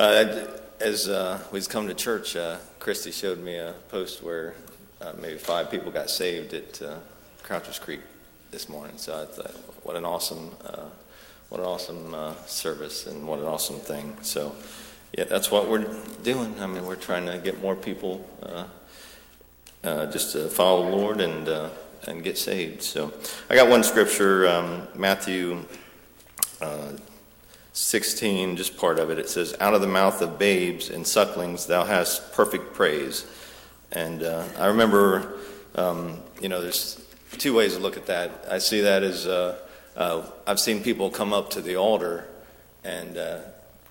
Uh, as uh, we come to church, uh, Christy showed me a post where uh, maybe five people got saved at uh, Crouchers Creek this morning. So I thought, what an awesome, uh, what an awesome service, and what an awesome thing. So, yeah, that's what we're doing. I mean, we're trying to get more people just to follow the Lord and and get saved. So, I got one scripture, um, Matthew. Uh, 16, just part of it, it says, Out of the mouth of babes and sucklings thou hast perfect praise. And uh, I remember, um, you know, there's two ways to look at that. I see that as uh, uh, I've seen people come up to the altar and uh,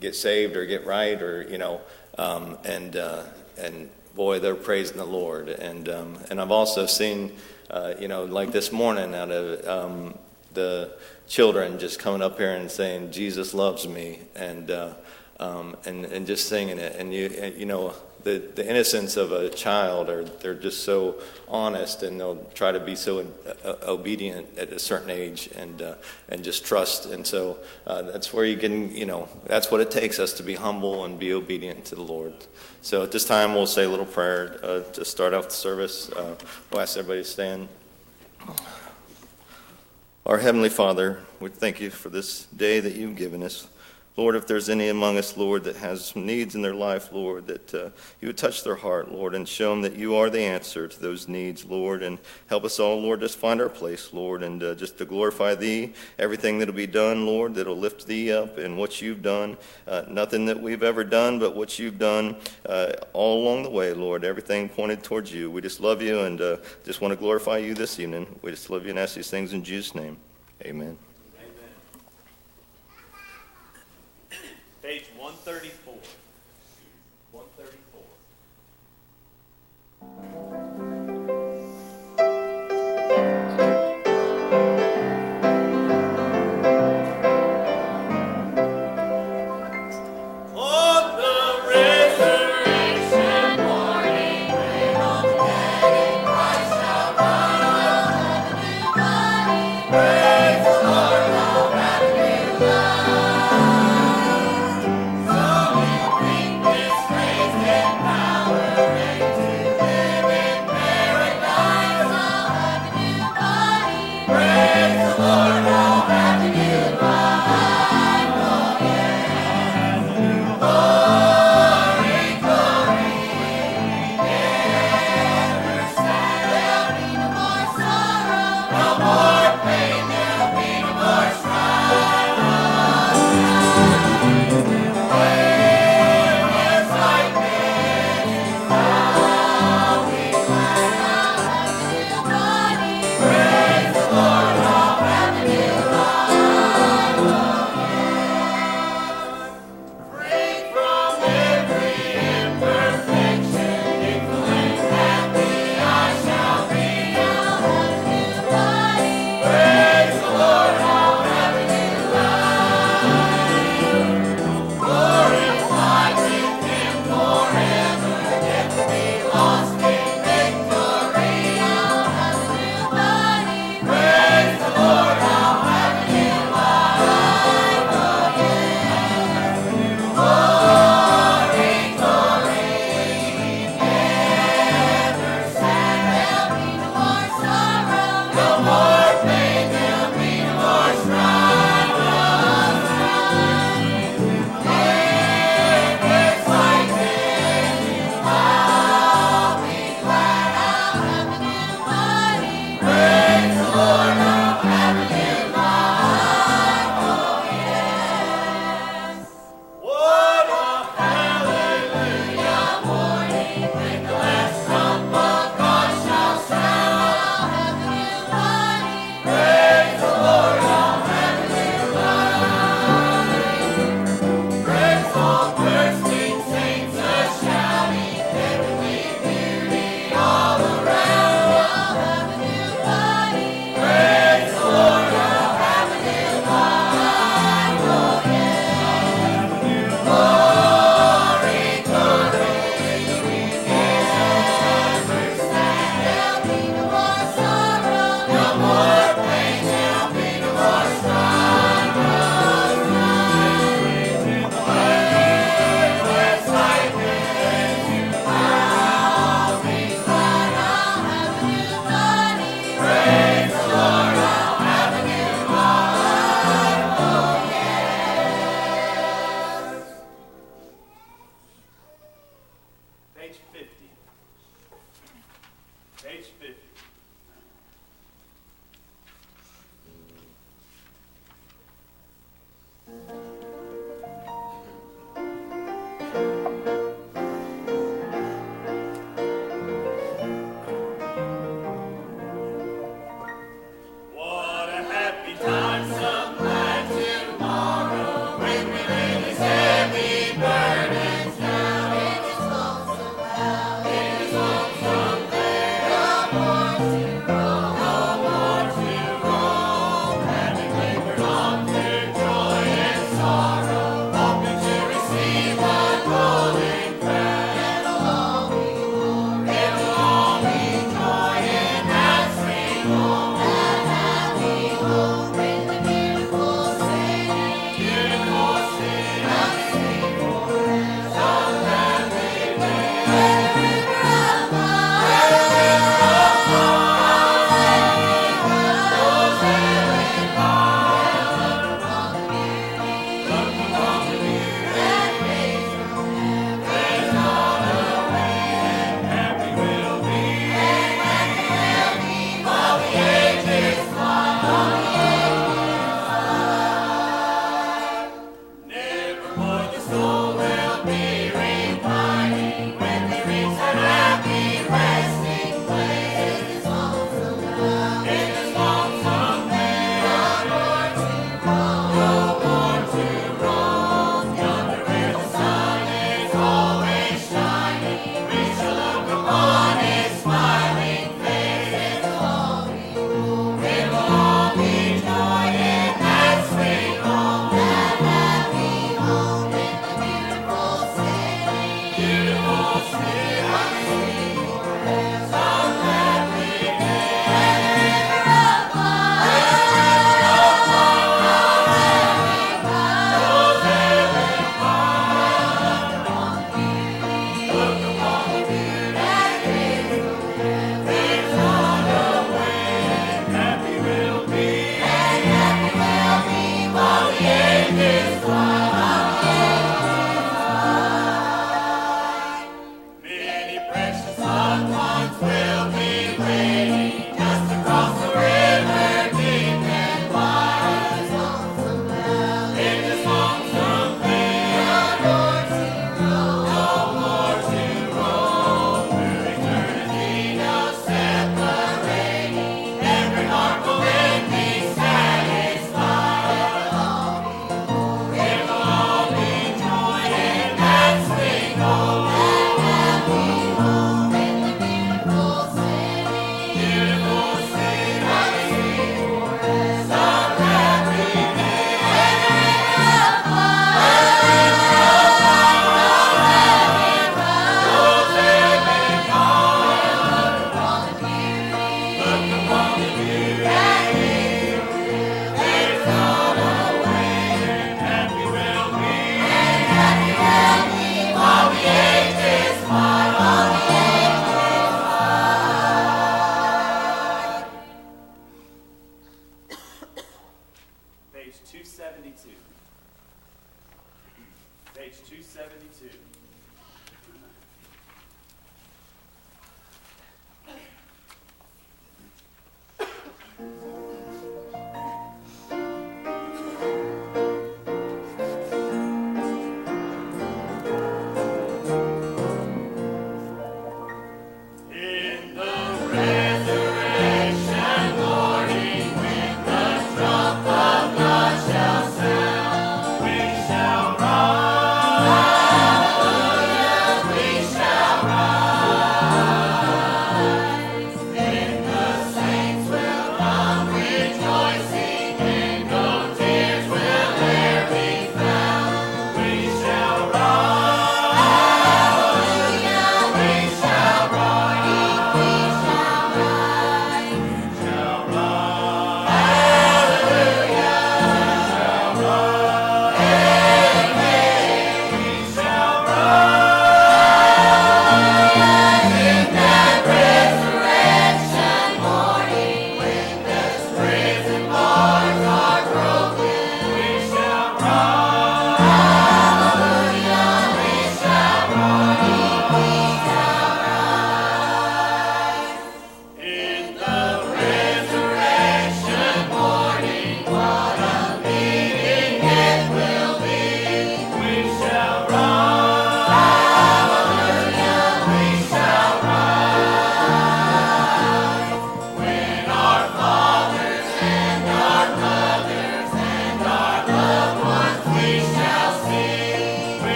get saved or get right, or you know, um, and uh, and boy, they're praising the Lord. And um, and I've also seen, uh, you know, like this morning, out of um, the children just coming up here and saying, "Jesus loves me," and uh, um, and and just singing it, and you and, you know the, the innocence of a child, or they're just so honest, and they'll try to be so uh, obedient at a certain age, and uh, and just trust. And so uh, that's where you can, you know, that's what it takes us to be humble and be obedient to the Lord. So at this time, we'll say a little prayer uh, to start off the service. Uh, we'll ask everybody to stand. Our Heavenly Father, we thank you for this day that you've given us. Lord, if there's any among us, Lord, that has needs in their life, Lord, that uh, you would touch their heart, Lord, and show them that you are the answer to those needs, Lord, and help us all, Lord, just find our place, Lord, and uh, just to glorify Thee, everything that'll be done, Lord, that'll lift Thee up and what you've done. Uh, nothing that we've ever done, but what you've done uh, all along the way, Lord, everything pointed towards you. We just love you and uh, just want to glorify you this evening. We just love you and ask these things in Jesus' name. Amen. 30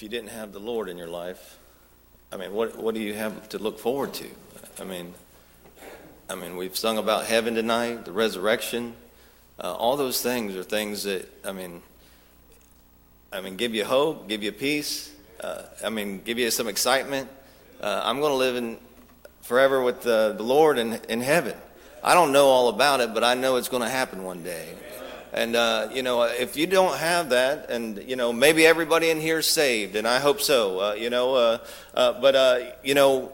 if you didn't have the Lord in your life, I mean, what what do you have to look forward to? I mean, I mean, we've sung about heaven tonight, the resurrection. Uh, all those things are things that I mean, I mean, give you hope, give you peace. Uh, I mean, give you some excitement. Uh, I'm going to live in forever with the, the Lord in in heaven. I don't know all about it, but I know it's going to happen one day. And uh, you know, if you don't have that, and you know, maybe everybody in here is saved, and I hope so. Uh, you know, uh, uh, but uh, you know,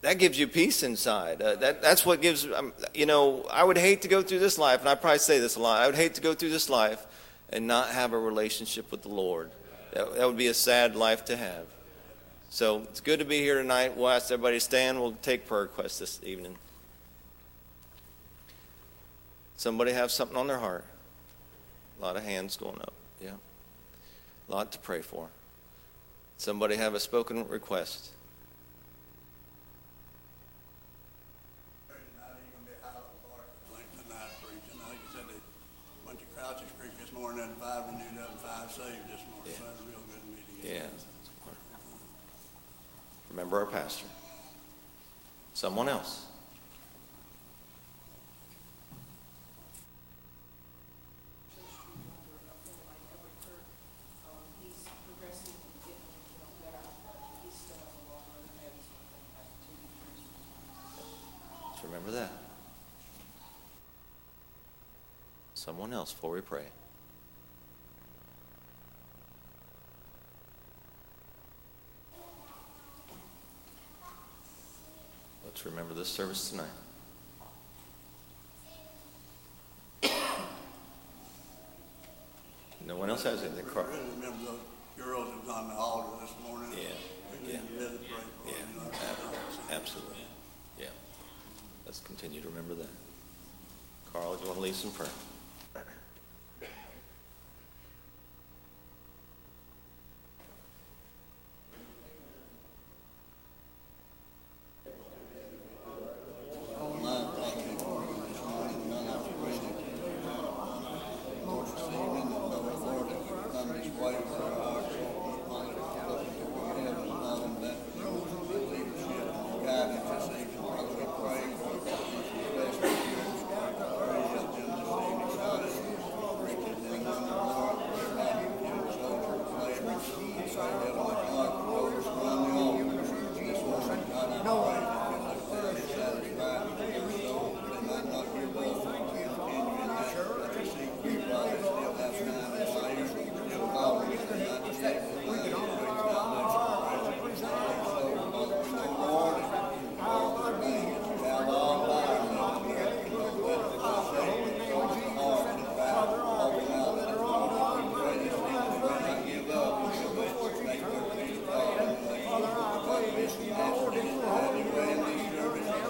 that gives you peace inside. Uh, that that's what gives. Um, you know, I would hate to go through this life, and I probably say this a lot. I would hate to go through this life and not have a relationship with the Lord. That, that would be a sad life to have. So it's good to be here tonight. We'll ask everybody to stand. We'll take prayer requests this evening. Somebody have something on their heart. A lot of hands going up. Yeah. A lot to pray for. Somebody have a spoken request. Thursday night ain't gonna be a highlight part, like tonight preaching, like I said, they, went to Crouches Creek this morning, and five renewed up and five saved this morning, Yeah. so a real good meeting. Yeah. Remember our pastor. Someone else. Um, he's progressing, and getting, you know, better, but he's still on the long road ahead, so I think that's two years. Let's remember that. Someone else before we pray. Let's remember this service tonight. No one else has anything. I Carl? remember those girls that was on the altar this morning. Yeah, yeah. really prayed for Yeah, them, you know. ab- absolutely. Let's continue to remember that. Carl, do you want to lead some prayer? Oh, my, thank you for this morning, none of us read it. Lord, this evening, that Lord, Lord, that we come this way for our hearts, Lord, look into our heaven, Father, and that for your leadership and guidance this evening, Father, we pray for these blessed years. Pray that them this evening, God, as riches in them, Lord, God, you give us over flavor. We say, Heavenly God, for those around the altar this morning, God, I pray that you look down and satisfy their soul, they might not give up, continue in that, that you seek you, Father, still have time to later, still calling, and not yet, but not yet, reach down there to the presence of their soul, Father, we know, Lord, that you are the man, you have all power, and you know, but the good Savior, on the heart, and bow, open out, and Lord, we pray this evening, we may not give up, we shall wait, make their feet fall, and they will, but this is Lord, have your way in these services,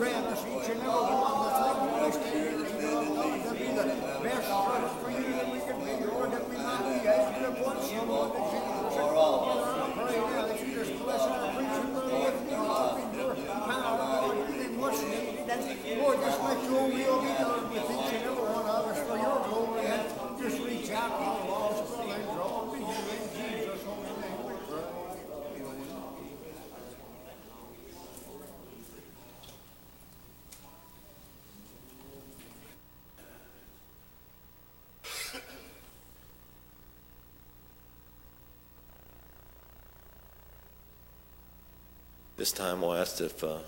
Grant us each and every one of us, Lord, here this evening, Lord, to be the best service for you that we can be, Lord, that we might be able to appoint someone that Jesus said, Lord, I pray now that you just bless our preaching, Lord, lift them up in your power, Lord, give them what's needed, and Lord, just let your will be done with each and every one of us for your glory, and just reach out to the lost, Lord, and draw them to you in Jesus' holy name we pray. This time we'll ask if uh,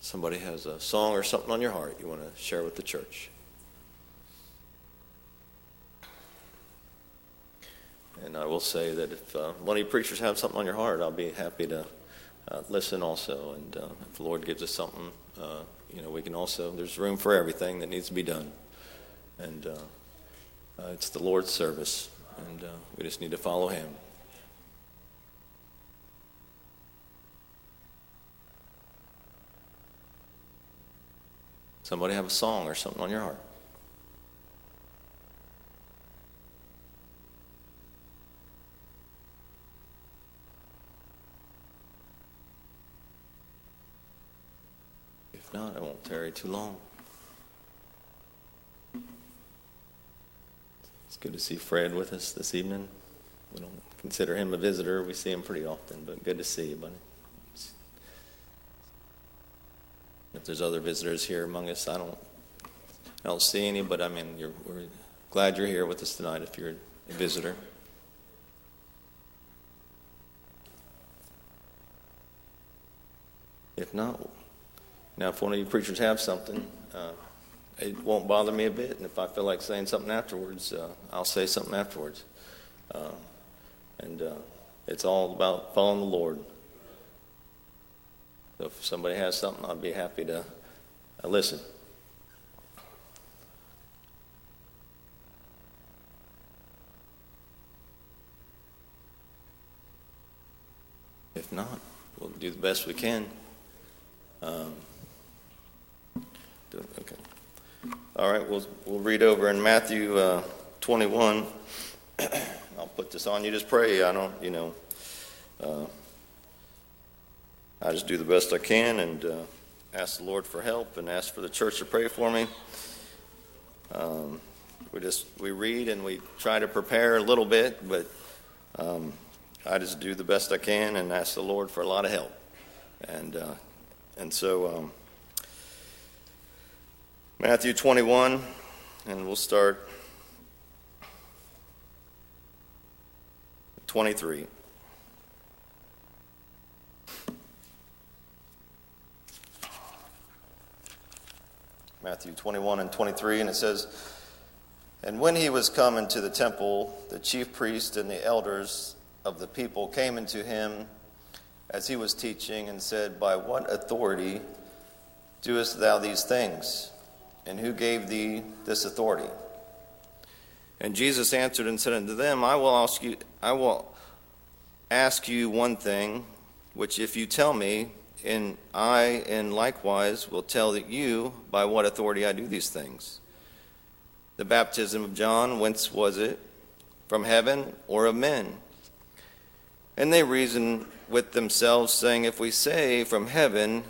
somebody has a song or something on your heart you want to share with the church. And I will say that if uh, one of you preachers have something on your heart, I'll be happy to uh, listen also. And uh, if the Lord gives us something, uh, you know, we can also, there's room for everything that needs to be done. And uh, uh, it's the Lord's service, and we just need to follow Him. Somebody have a song or something on your heart. If not, I won't tarry too long. It's good to see Fred with us this evening. We don't consider him a visitor. We see him pretty often, but good to see you, buddy. If there's other visitors here among us, I don't, I don't see any, but I mean, you're, we're glad you're here with us tonight if you're a visitor. If not, now if one of you preachers have something, uh, it won't bother me a bit, and if I feel like saying something afterwards, uh, I'll say something afterwards. Uh, and uh, it's all about following the Lord. If somebody has something, I'd be happy to uh, listen. If not, we'll do the best we can. Um, okay. All right, we'll, we'll read over in Matthew uh, 21. I'll put this on you. Just pray. I don't, you know, uh, I just do the best I can and uh, ask the Lord for help and ask for the church to pray for me. Um, we just we read and we try to prepare a little bit, but um, I just do the best I can and ask the Lord for a lot of help. And uh, and so um, Matthew 21, and we'll start 23. Matthew 21 and 23, and it says, And when he was come into the temple, the chief priests and the elders of the people came into him as he was teaching and said, By what authority doest thou these things? And who gave thee this authority? And Jesus answered and said unto them, I will ask you, I will ask you one thing, which if you tell me, and I and likewise will tell that you by what authority I do these things. The baptism of John, whence was it? From heaven or of men? And they reason with themselves, saying, If we say from heaven,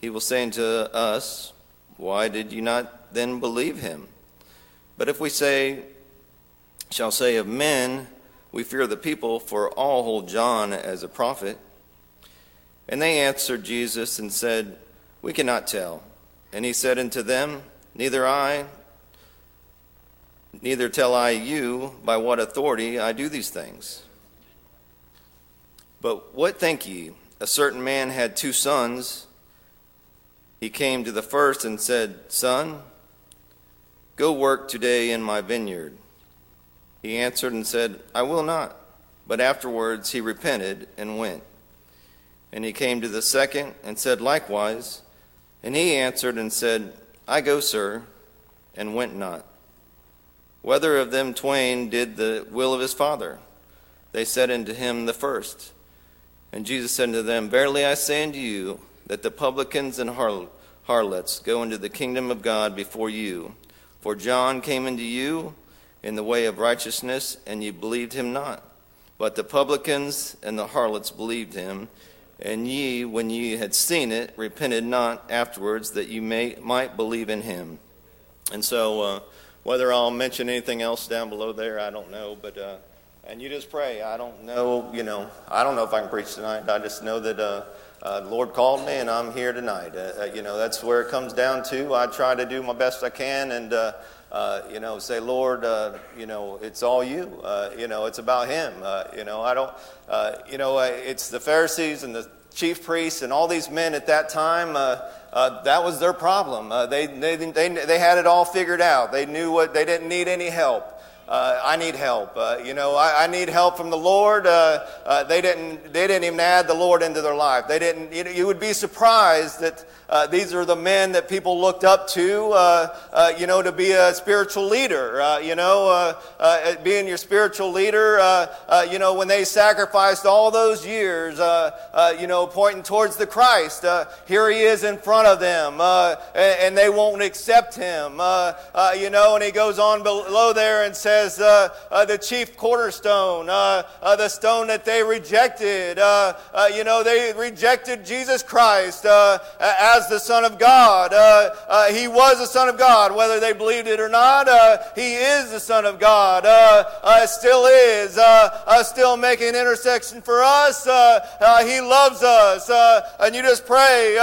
he will say unto us, Why did you not then believe him? But if we say, shall say of men, we fear the people, for all hold John as a prophet. And they answered Jesus and said, We cannot tell. And he said unto them, Neither I, neither tell I you by what authority I do these things. But what think ye? A certain man had two sons. He came to the first and said, Son, go work today in my vineyard. He answered and said, I will not. But afterwards he repented and went. And he came to the second and said likewise. And he answered and said, I go, sir, and went not. Whether of them twain did the will of his father? They said unto him, The first. And Jesus said unto them, Verily I say unto you, that the publicans and harlots go into the kingdom of God before you. For John came unto you in the way of righteousness, and ye believed him not. But the publicans and the harlots believed him. And ye, when ye had seen it, repented not afterwards that ye may, might believe in him. And so, uh, whether I'll mention anything else down below there, I don't know. But uh, and you just pray. I don't know, you know, I don't know if I can preach tonight. I just know that uh, uh, the Lord called me, and I'm here tonight. Uh, uh, you know, that's where it comes down to. I try to do my best I can, and uh, you know, say, Lord, uh, you know, it's all you. Uh, you know, it's about Him. Uh, you know, I don't, uh, you know, it's the Pharisees and the chief priests and all these men at that time. that was their problem. they, they, they, they had it all figured out. They knew what, they didn't need any help. Uh, I need help. Uh, you know, I, I, need help from the Lord. Uh, uh, they didn't. They didn't even add the Lord into their life. They didn't. You, know, you would be surprised that uh, these are the men that people looked up to. Uh, uh you know, to be a spiritual leader. Uh, you know, uh, being your spiritual leader. you know, when they sacrificed all those years. you know, pointing towards the Christ. here he is in front of them, and, and, they won't accept him. you know, and he goes on below there and says as uh, uh, the chief cornerstone, uh, uh the stone that they rejected. Uh, uh, you know, they rejected Jesus Christ uh, as the Son of God. Uh, uh, he was the Son of God, whether they believed it or not. he is the Son of God. still is. still making intersection for us. he loves us. and you just pray.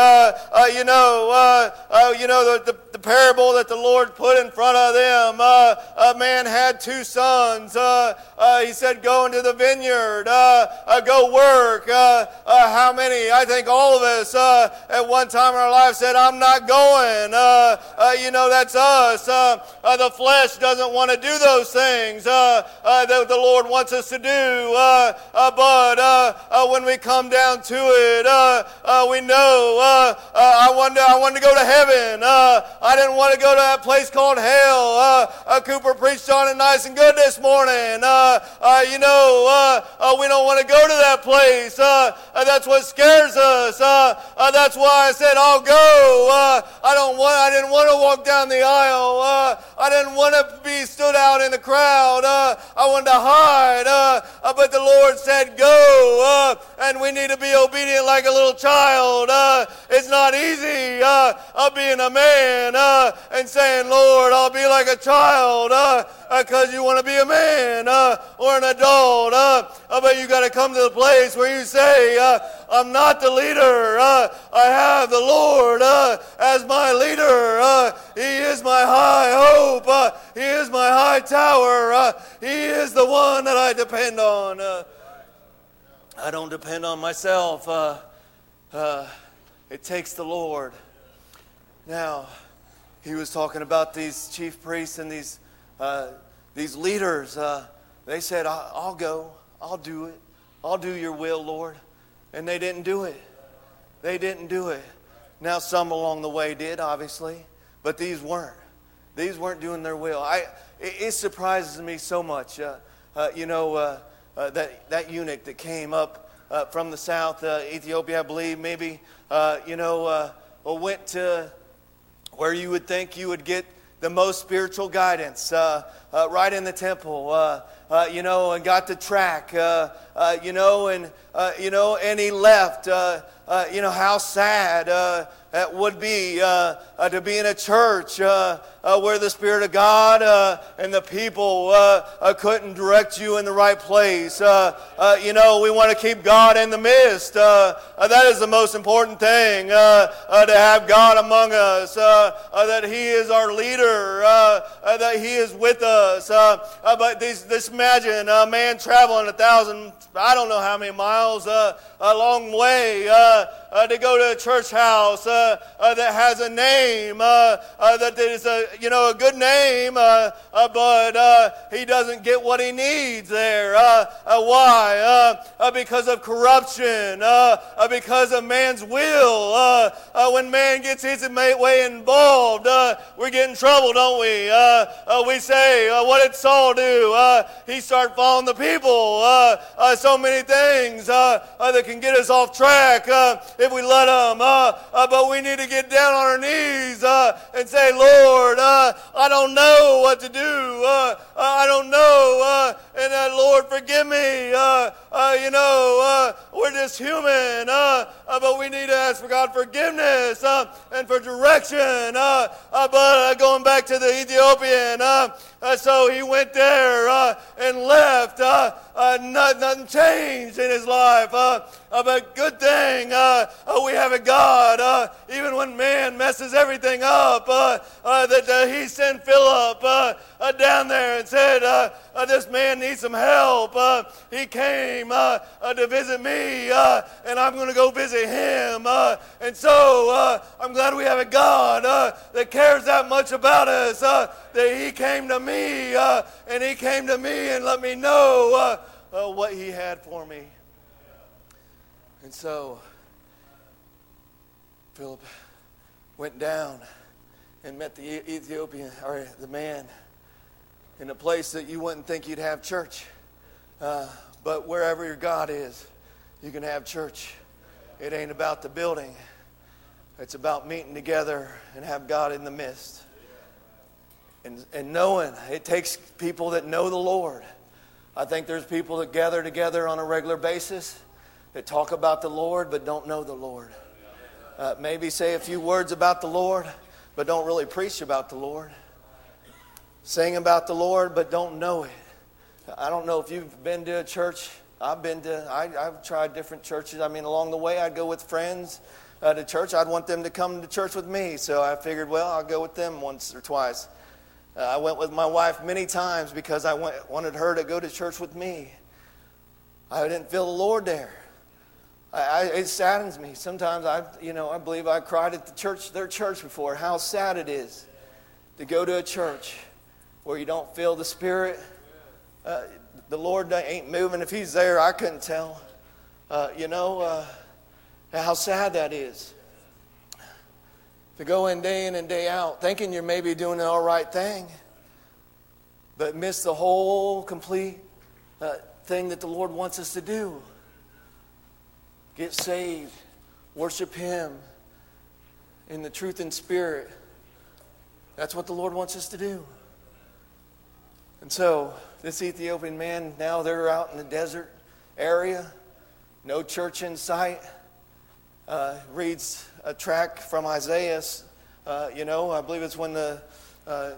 you know, you know the, the, the, parable that the Lord put in front of them. a man had two sons. Uh, uh, he said, Go into the vineyard, uh, uh go work. Uh, uh, how many? I think all of us at one time in our life said, I'm not going. you know, that's us. the flesh doesn't want to do those things that the Lord wants us to do. but when we come down to it, we know I, wanted, I wanted to go to heaven. I didn't want to go to that place called hell. Cooper preached on it nice and good this morning. Uh, uh, you know, uh, uh we don't want to go to that place. Uh, uh, that's what scares us. Uh, uh, that's why I said I'll go. Uh, I don't want. I didn't want to walk down the aisle. I didn't want to be stood out in the crowd. I wanted to hide. But the Lord said, Go. And we need to be obedient like a little child. It's not easy being a man and saying, Lord, I'll be like a child because you want to be a man uh, or an adult. Uh, but you got to come to the place where you say, uh, I'm not the leader. Uh, I have the Lord uh, as my leader. Uh, he is my high hope. He is my high tower. He is the one that I depend on. I don't depend on myself. It takes the Lord. Now, he was talking about these chief priests and these, uh, these leaders. Uh, they said, I'll go. I'll do it. I'll do your will, Lord. And they didn't do it. They didn't do it. Now, some along the way did, obviously, but these weren't. These weren't doing their will. I, it, it surprises me so much. Uh, uh, you know, uh, uh, that, that eunuch that came up uh, from the south, Ethiopia, I believe, maybe, you know, went to where you would think you would get the most spiritual guidance, uh, uh, right in the temple, uh, uh, you know, and got the track, uh, uh, you know, and you know, and he left. You know how sad that would be to be in a church uh, where the Spirit of God uh, and the people uh, uh, couldn't direct you in the right place. Uh, uh, you know, we want to keep God in the midst. Uh, uh, that is the most important thing uh, to have God among us, that He is our leader, that He is with us. But this, this imagine a man traveling a thousand, I don't know how many miles, a long way to go to a church house that has a name, that is a you know a good name, uh, uh, but uh, he doesn't get what he needs there. Uh, uh, why? Uh, uh because of corruption. Uh, uh, because of man's will. When man gets his way involved, we get in trouble, don't we? We say, what did Saul do? He started following the people. So many things that can get us off track if we let them. But we need to get down on our knees and say, Lord, uh, I don't know what to do. Uh, I don't know. Uh, and uh, Lord, forgive me. Uh, uh, you know, uh, we're just human. Uh, uh, but we need to ask for God forgiveness uh, and for direction. Uh, uh, but uh, going back to the Ethiopian, uh, uh, so he went there uh, and left. Uh, not, nothing changed in his life. Uh, but good thing uh, uh, we have a God, uh, even when man messes everything up, that he sent Philip down there and said, uh, uh, This man needs some help. Uh, he came uh, uh, to visit me, uh, and I'm going to go visit him. Uh, and so uh, I'm glad we have a God uh, that cares that much about us, uh, that he came to me, uh, and he came to me and let me know uh, uh, what he had for me. And so Philip went down and met the Ethiopian, or the man, in a place that you wouldn't think you'd have church. Uh, but wherever your God is, you can have church. It ain't about the building, it's about meeting together and have God in the midst. And, and knowing, it takes people that know the Lord. I think there's people that gather together on a regular basis that talk about the Lord but don't know the Lord. Uh, maybe say a few words about the Lord but don't really preach about the Lord. Sing about the Lord but don't know it. I don't know if you've been to a church. I've been to, I, I've tried different churches. I mean, along the way, I'd go with friends uh, to church. I'd want them to come to church with me. So I figured, well, I'll go with them once or twice. Uh, I went with my wife many times because I went, wanted her to go to church with me. I didn't feel the Lord there. I, it saddens me. Sometimes I, you know, I believe I cried at the church, their church before. How sad it is to go to a church where you don't feel the Spirit. Uh, the Lord ain't moving. If He's there, I couldn't tell. Uh, you know uh, how sad that is. To go in day in and day out, thinking you're maybe doing the all right thing, but miss the whole complete uh, thing that the Lord wants us to do. Get saved, worship Him in the truth and spirit. That's what the Lord wants us to do. And so, this Ethiopian man, now they're out in the desert area, no church in sight. Uh, reads a track from Isaiah. Uh, you know, I believe it's when the, uh,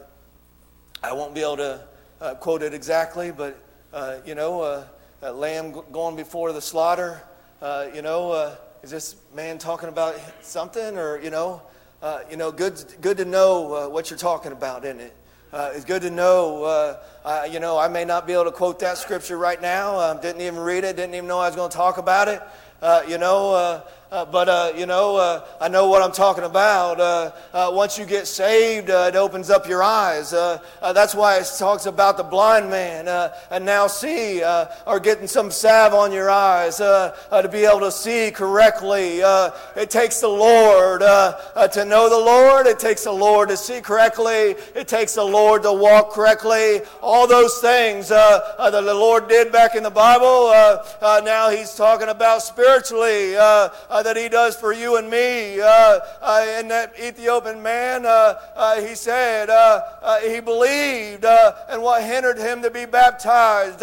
I won't be able to uh, quote it exactly, but, uh, you know, uh, a lamb going before the slaughter. You know, is this man talking about something or, you know, you know, good, good to know what you're talking about, isn't it? Uh, it's good to know. Uh, uh, you know, I may not be able to quote that scripture right now. Um, didn't even read it. Didn't even know I was going to talk about it. Uh, you know, uh, but uh, you know, uh, I know what I'm talking about. Uh, uh, once you get saved, uh, it opens up your eyes. Uh, uh, that's why it talks about the blind man and now see, or getting some salve on your eyes to be able to see correctly. It takes the Lord to know the Lord. It takes the Lord to see correctly. It takes the Lord to walk correctly. All those things that the Lord did back in the Bible. Now He's talking about spiritually. That he does for you and me. Uh, uh, and that Ethiopian man, uh, uh he said uh, uh, he believed, and what hindered him to be baptized?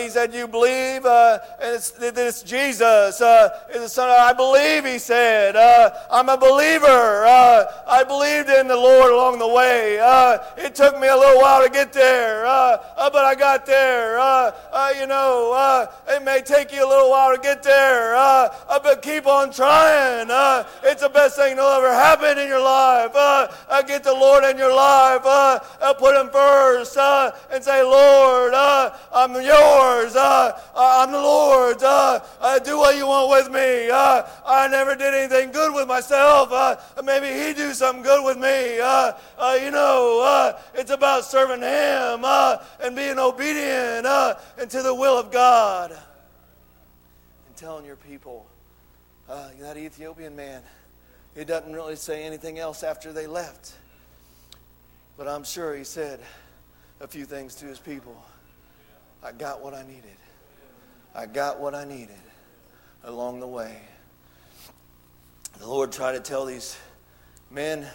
He said, "You believe, and it's, this Jesus is the Son." Of, I believe, he said. I'm a believer. I believed in the Lord along the way. It took me a little while to get there, but I got there. You know, it may take you a little while to get there, but keep on trying. Uh, it's the best thing that'll ever happen in your life. Uh, uh, get the Lord in your life. Uh, put Him first uh, and say, Lord, uh, I'm yours. I'm the uh, do what you want with me. I never did anything good with myself. Maybe He do something good with me. You know, it's about serving Him and being obedient and to the will of God. And telling your people, uh, that Ethiopian man, he doesn't really say anything else after they left. But I'm sure he said a few things to his people. I got what I needed. I got what I needed along the way. The Lord tried to tell these men,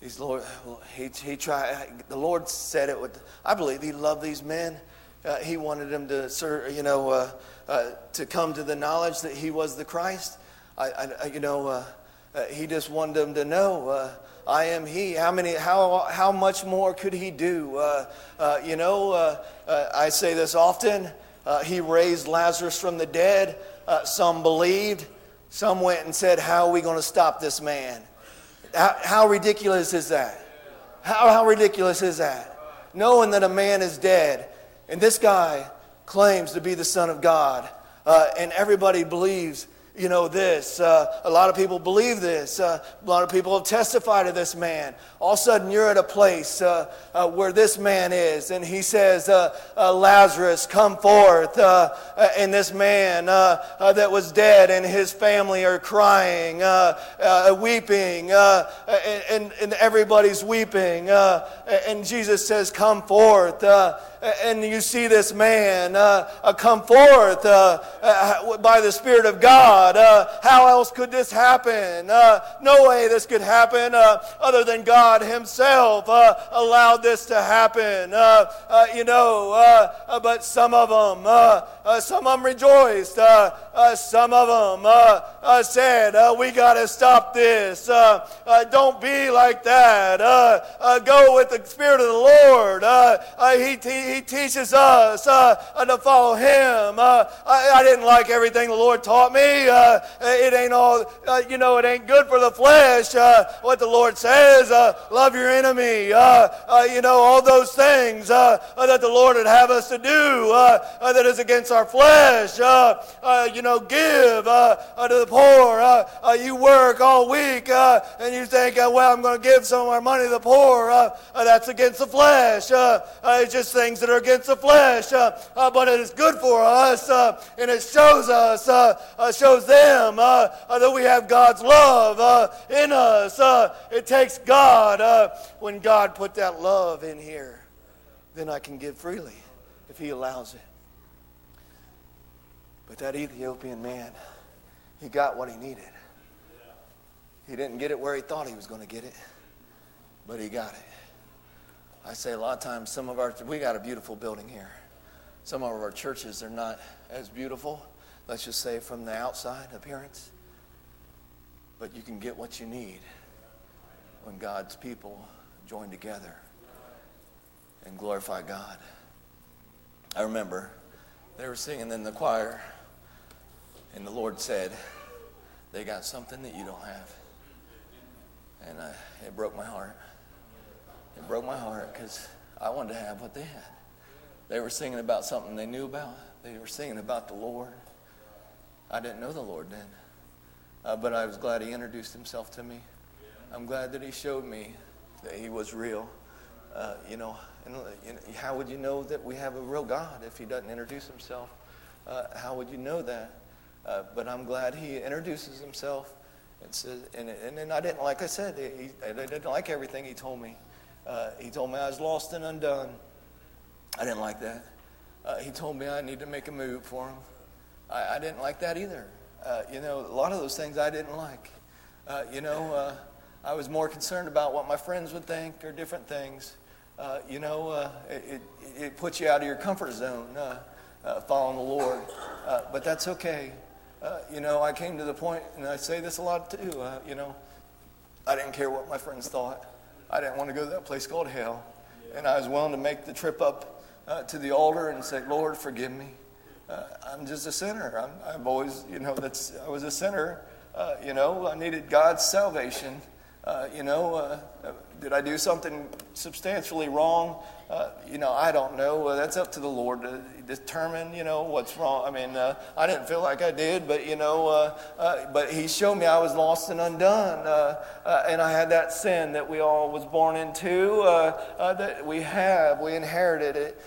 these Lord, he, he tried, the Lord said it with, I believe he loved these men. Uh, he wanted them to serve, you know, uh, uh, to come to the knowledge that he was the Christ. I, I you know, uh, uh, he just wanted them to know, uh, I am he. How many, how, how much more could he do? You know, I say this often. He raised Lazarus from the dead. Some believed. Some went and said, How are we going to stop this man? How, how ridiculous is that? How, how ridiculous is that? Knowing that a man is dead, and this guy claims to be the Son of God, uh, and everybody believes you know this. Uh, a lot of people believe this. Uh, a lot of people have testified to this man. All of a sudden, you're at a place uh, uh where this man is, and he says, uh, uh, Lazarus, come forth. and this man that was dead and his family are crying, weeping, and, and, everybody's weeping. and Jesus says, Come forth and you see this man uh, uh, come forth uh, uh by the Spirit of God. Uh, how else could this happen? Uh, no way this could happen uh, other than God Himself uh, allowed this to happen. Uh, you know, but some of them, some of them rejoiced. some of them said, "We got to stop this. don't be like that. go with the Spirit of the Lord." he, he he teaches us uh, uh, to follow Him. Uh, I, I, didn't like everything the Lord taught me. Uh, it ain't all, uh, you know, it ain't good for the flesh. Uh, what the Lord says, uh, love your enemy. Uh, uh, you know, all those things that the Lord would have us to do that is against our flesh. you know, give to the poor. you work all week and you think, well, I'm going to give some of our money to the poor. that's against the flesh. it's just things that are against the flesh, uh, uh, but it is good for us, uh, and it shows us, uh, uh, shows them uh, that we have God's love in us. it takes God. when God put that love in here, then I can give freely if He allows it. But that Ethiopian man, he got what he needed. He didn't get it where he thought he was going to get it, but he got it. I say a lot of times, some of our, we got a beautiful building here. Some of our churches are not as beautiful, let's just say from the outside appearance. But you can get what you need when God's people join together and glorify God. I remember they were singing in the choir, and the Lord said, They got something that you don't have. And I, it broke my heart. It broke my heart because I wanted to have what they had. They were singing about something they knew about, they were singing about the Lord. I didn't know the Lord then, uh, but I was glad He introduced Himself to me. I'm glad that He showed me that He was real. Uh, you know, and how would you know that we have a real God if He doesn't introduce Himself? Uh, how would you know that? Uh, but I'm glad He introduces Himself. And, says, and, and then I didn't, like I said, he, I didn't like everything He told me. Uh, he told me I was lost and undone. I didn't like that. Uh, he told me I need to make a move for him. I, I didn't like that either. Uh, you know, a lot of those things I didn't like. Uh, you know, uh, I was more concerned about what my friends would think or different things. Uh, you know, it, it, it, puts you out of your comfort zone following the Lord. but that's okay. you know, I came to the point, and I say this a lot too, you know, I didn't care what my friends thought. I didn't want to go to that place called hell. And I was willing to make the trip up uh, to the altar and say, Lord, forgive me. Uh, I'm just a sinner. i have always, you know, that's, I was a sinner. Uh, you know, I needed God's salvation. Uh, you know, uh, did I do something substantially wrong? Uh, you know, I don't know. that's up to the Lord to determine, you know, what's wrong. I mean, uh, I didn't feel like I did, but, you know, uh, uh but He showed me I was lost and undone. Uh, uh, and I had that sin that we all was born into, uh, that we have. We inherited it.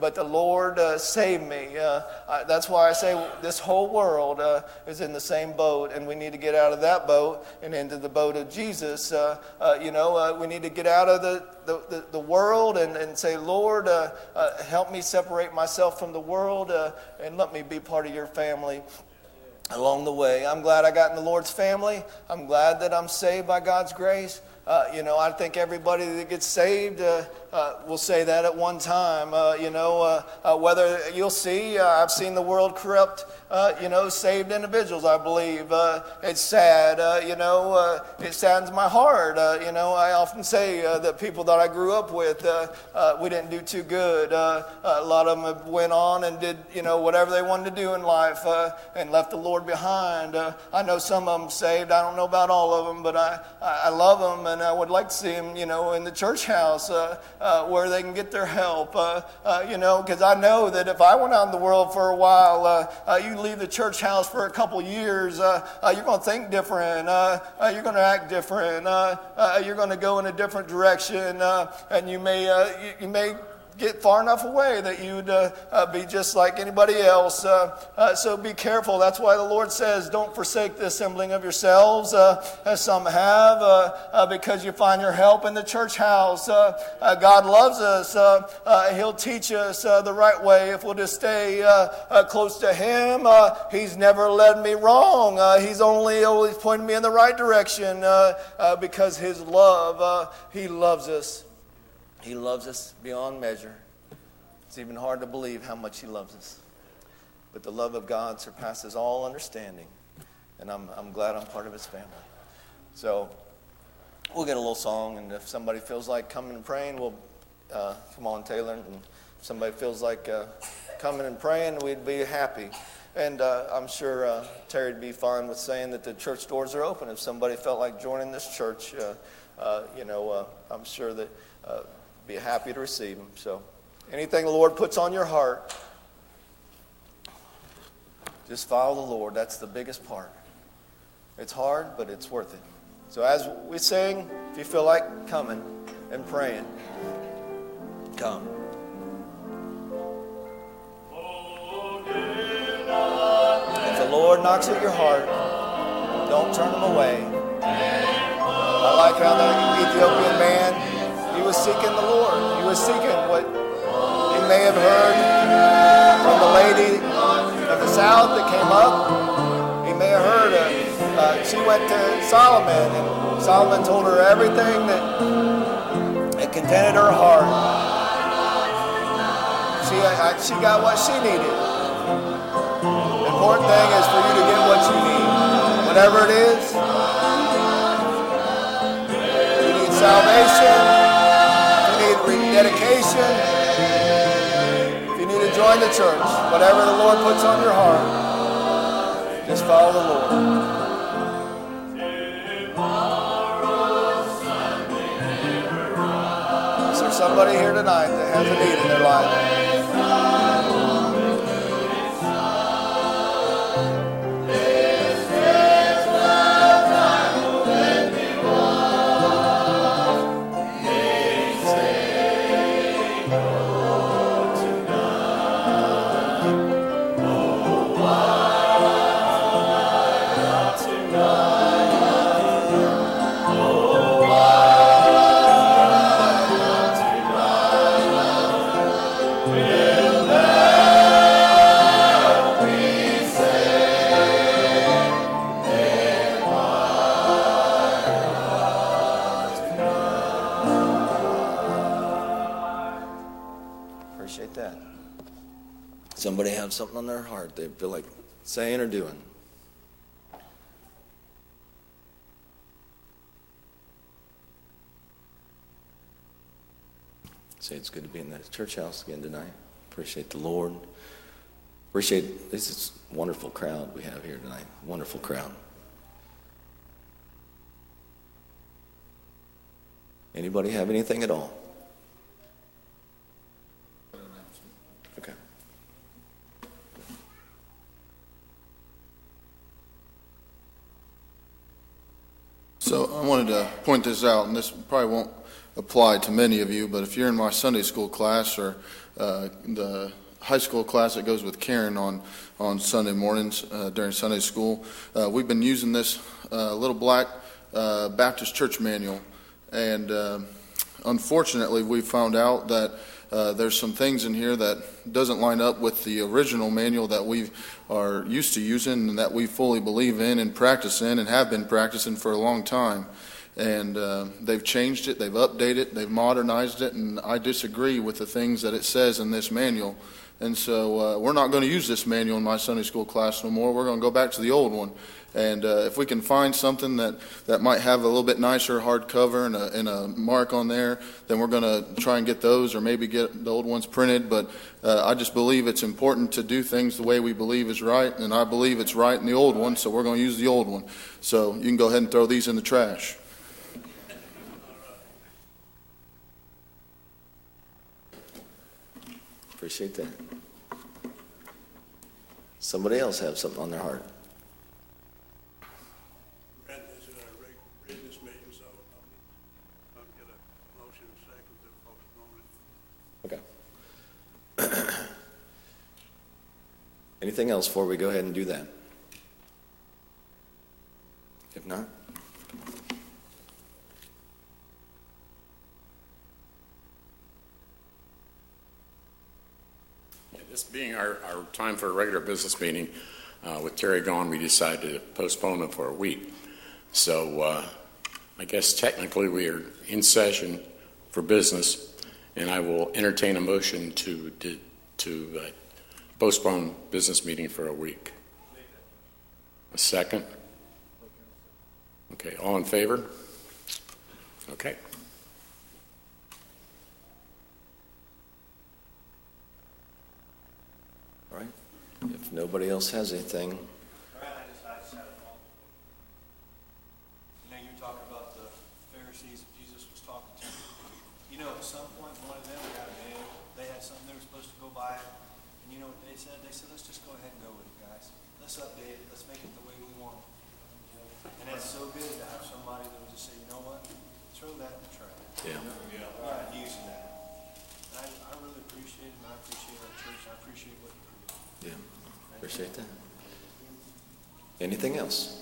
but the Lord saved me. I, that's why I say this whole world is in the same boat, and we need to get out of that boat and into the boat of Jesus. you know, we need to get out of the, the, the, the world and, and say, Lord, uh, uh, help me separate myself from the world uh, and let me be part of your family along the way. I'm glad I got in the Lord's family. I'm glad that I'm saved by God's grace. Uh, you know, I think everybody that gets saved uh, uh, will say that at one time. Uh, you know, uh, uh, whether you'll see, I've seen the world corrupt, you know, saved individuals, I believe. it's sad, you know, it saddens my heart. you know, I often say that people that I grew up with, we didn't do too good. a lot of them went on and did, you know, whatever they wanted to do in life and left the Lord behind. Uh, I know some of them saved. I don't know about all of them, but I, I love them and I would like to see them, you know, in the church house uh, uh, where they can get their help, uh, uh you know, because I know that if I went out in the world for a while, uh, uh, you leave the church house for a couple years, you're going to think different, you're going to act different, you're going to go in a different direction, and you may, you, you may get far enough away that you'd uh, uh, be just like anybody else. Uh, uh so be careful. That's why the Lord says, don't forsake the assembling of yourselves, uh, as some have, uh, uh because you find your help in the church house. Uh, uh, God loves us. He'll teach us the right way if we'll just stay close to Him. he's never led me wrong. he's only always pointed me in the right direction because His love, He loves us. He loves us beyond measure. It's even hard to believe how much He loves us. But the love of God surpasses all understanding. And I'm, I'm glad I'm part of His family. So we'll get a little song, and if somebody feels like coming and praying, we'll uh, come on, Taylor. And if somebody feels like uh, coming and praying, we'd be happy. And uh, I'm sure uh, Terry'd be fine with saying that the church doors are open. If somebody felt like joining this church, uh, uh, you know, I'm sure that be happy to receive them. So, anything the Lord puts on your heart, just follow the Lord. That's the biggest part. It's hard, but it's worth it. So, as we sing, if you feel like coming and praying, come. If the Lord knocks at your heart, don't turn him away. I like how the Ethiopian man seeking the Lord. He was seeking what he may have heard from the lady of the south that came up. He may have heard. of, uh, she went to Solomon, and Solomon told her everything that, that contented her heart. She, I, she got what she needed. The important thing is for you to get what you need. Whatever it is. You need salvation. Rededication. If you need to join the church. Whatever the Lord puts on your heart. Just follow the Lord. Is there somebody here tonight that has a need in their life? Saying or doing. Say it's good to be in the church house again tonight. Appreciate the Lord. Appreciate this is wonderful crowd we have here tonight. Wonderful crowd. Anybody have anything at all? So I wanted to point this out, and this probably won't apply to many of you, but if you're in my Sunday school class or uh, the high school class that goes with Karen on, on Sunday mornings uh, during Sunday school, uh, we've been using this uh, little black uh, Baptist church manual. And uh, unfortunately, we found out that uh, there's some things in here that doesn't line up with the original manual that we are used to using and that we fully believe in and practice in and have been practicing for a long time. And uh, they've changed it, they've updated it, they've modernized it, and I disagree with the things that it says in this manual. And so uh, we're not going to use this manual in my Sunday school class no more. We're going to go back to the old one. And uh, if we can find something that, that might have a little bit nicer hardcover and a, and a mark on there, then we're going to try and get those or maybe get the old ones printed. But uh, I just believe it's important to do things the way we believe is right. And I believe it's right in the old one, so we're going to use the old one. So you can go ahead and throw these in the trash. Appreciate that. Somebody else have something on their heart. Read this at our reg- business meeting, so I'll, I'll get a motion and second to postpone it. Okay. Anything else before we go ahead and do that? If not, Yeah, This being our, our time for a regular business meeting, uh, with Terry gone, we decided to postpone it for a week. So uh, I guess technically we are in session for business, and I will entertain a motion to, to- to uh, postpone business meeting for a week. A second? Okay, all in favor? Okay. all right? If nobody else has anything, I just, I just had a thought. You know, you talk about the Pharisees that Jesus was talking to. You know, at some point, one of them got mad. They had something they were supposed to go buy. And you know what they said? They said, let's just go ahead and go with it, guys. Let's update it. Let's make it the way we want it. And it's so good to have somebody that will just say, you know what? Throw that in the trash. yeah. We're not using that. And I, I really appreciate it, and I appreciate our church. I appreciate what you do. Yeah, appreciate that. Anything else?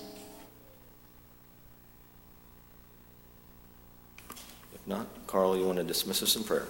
If not, Carl, you want to dismiss us in prayer?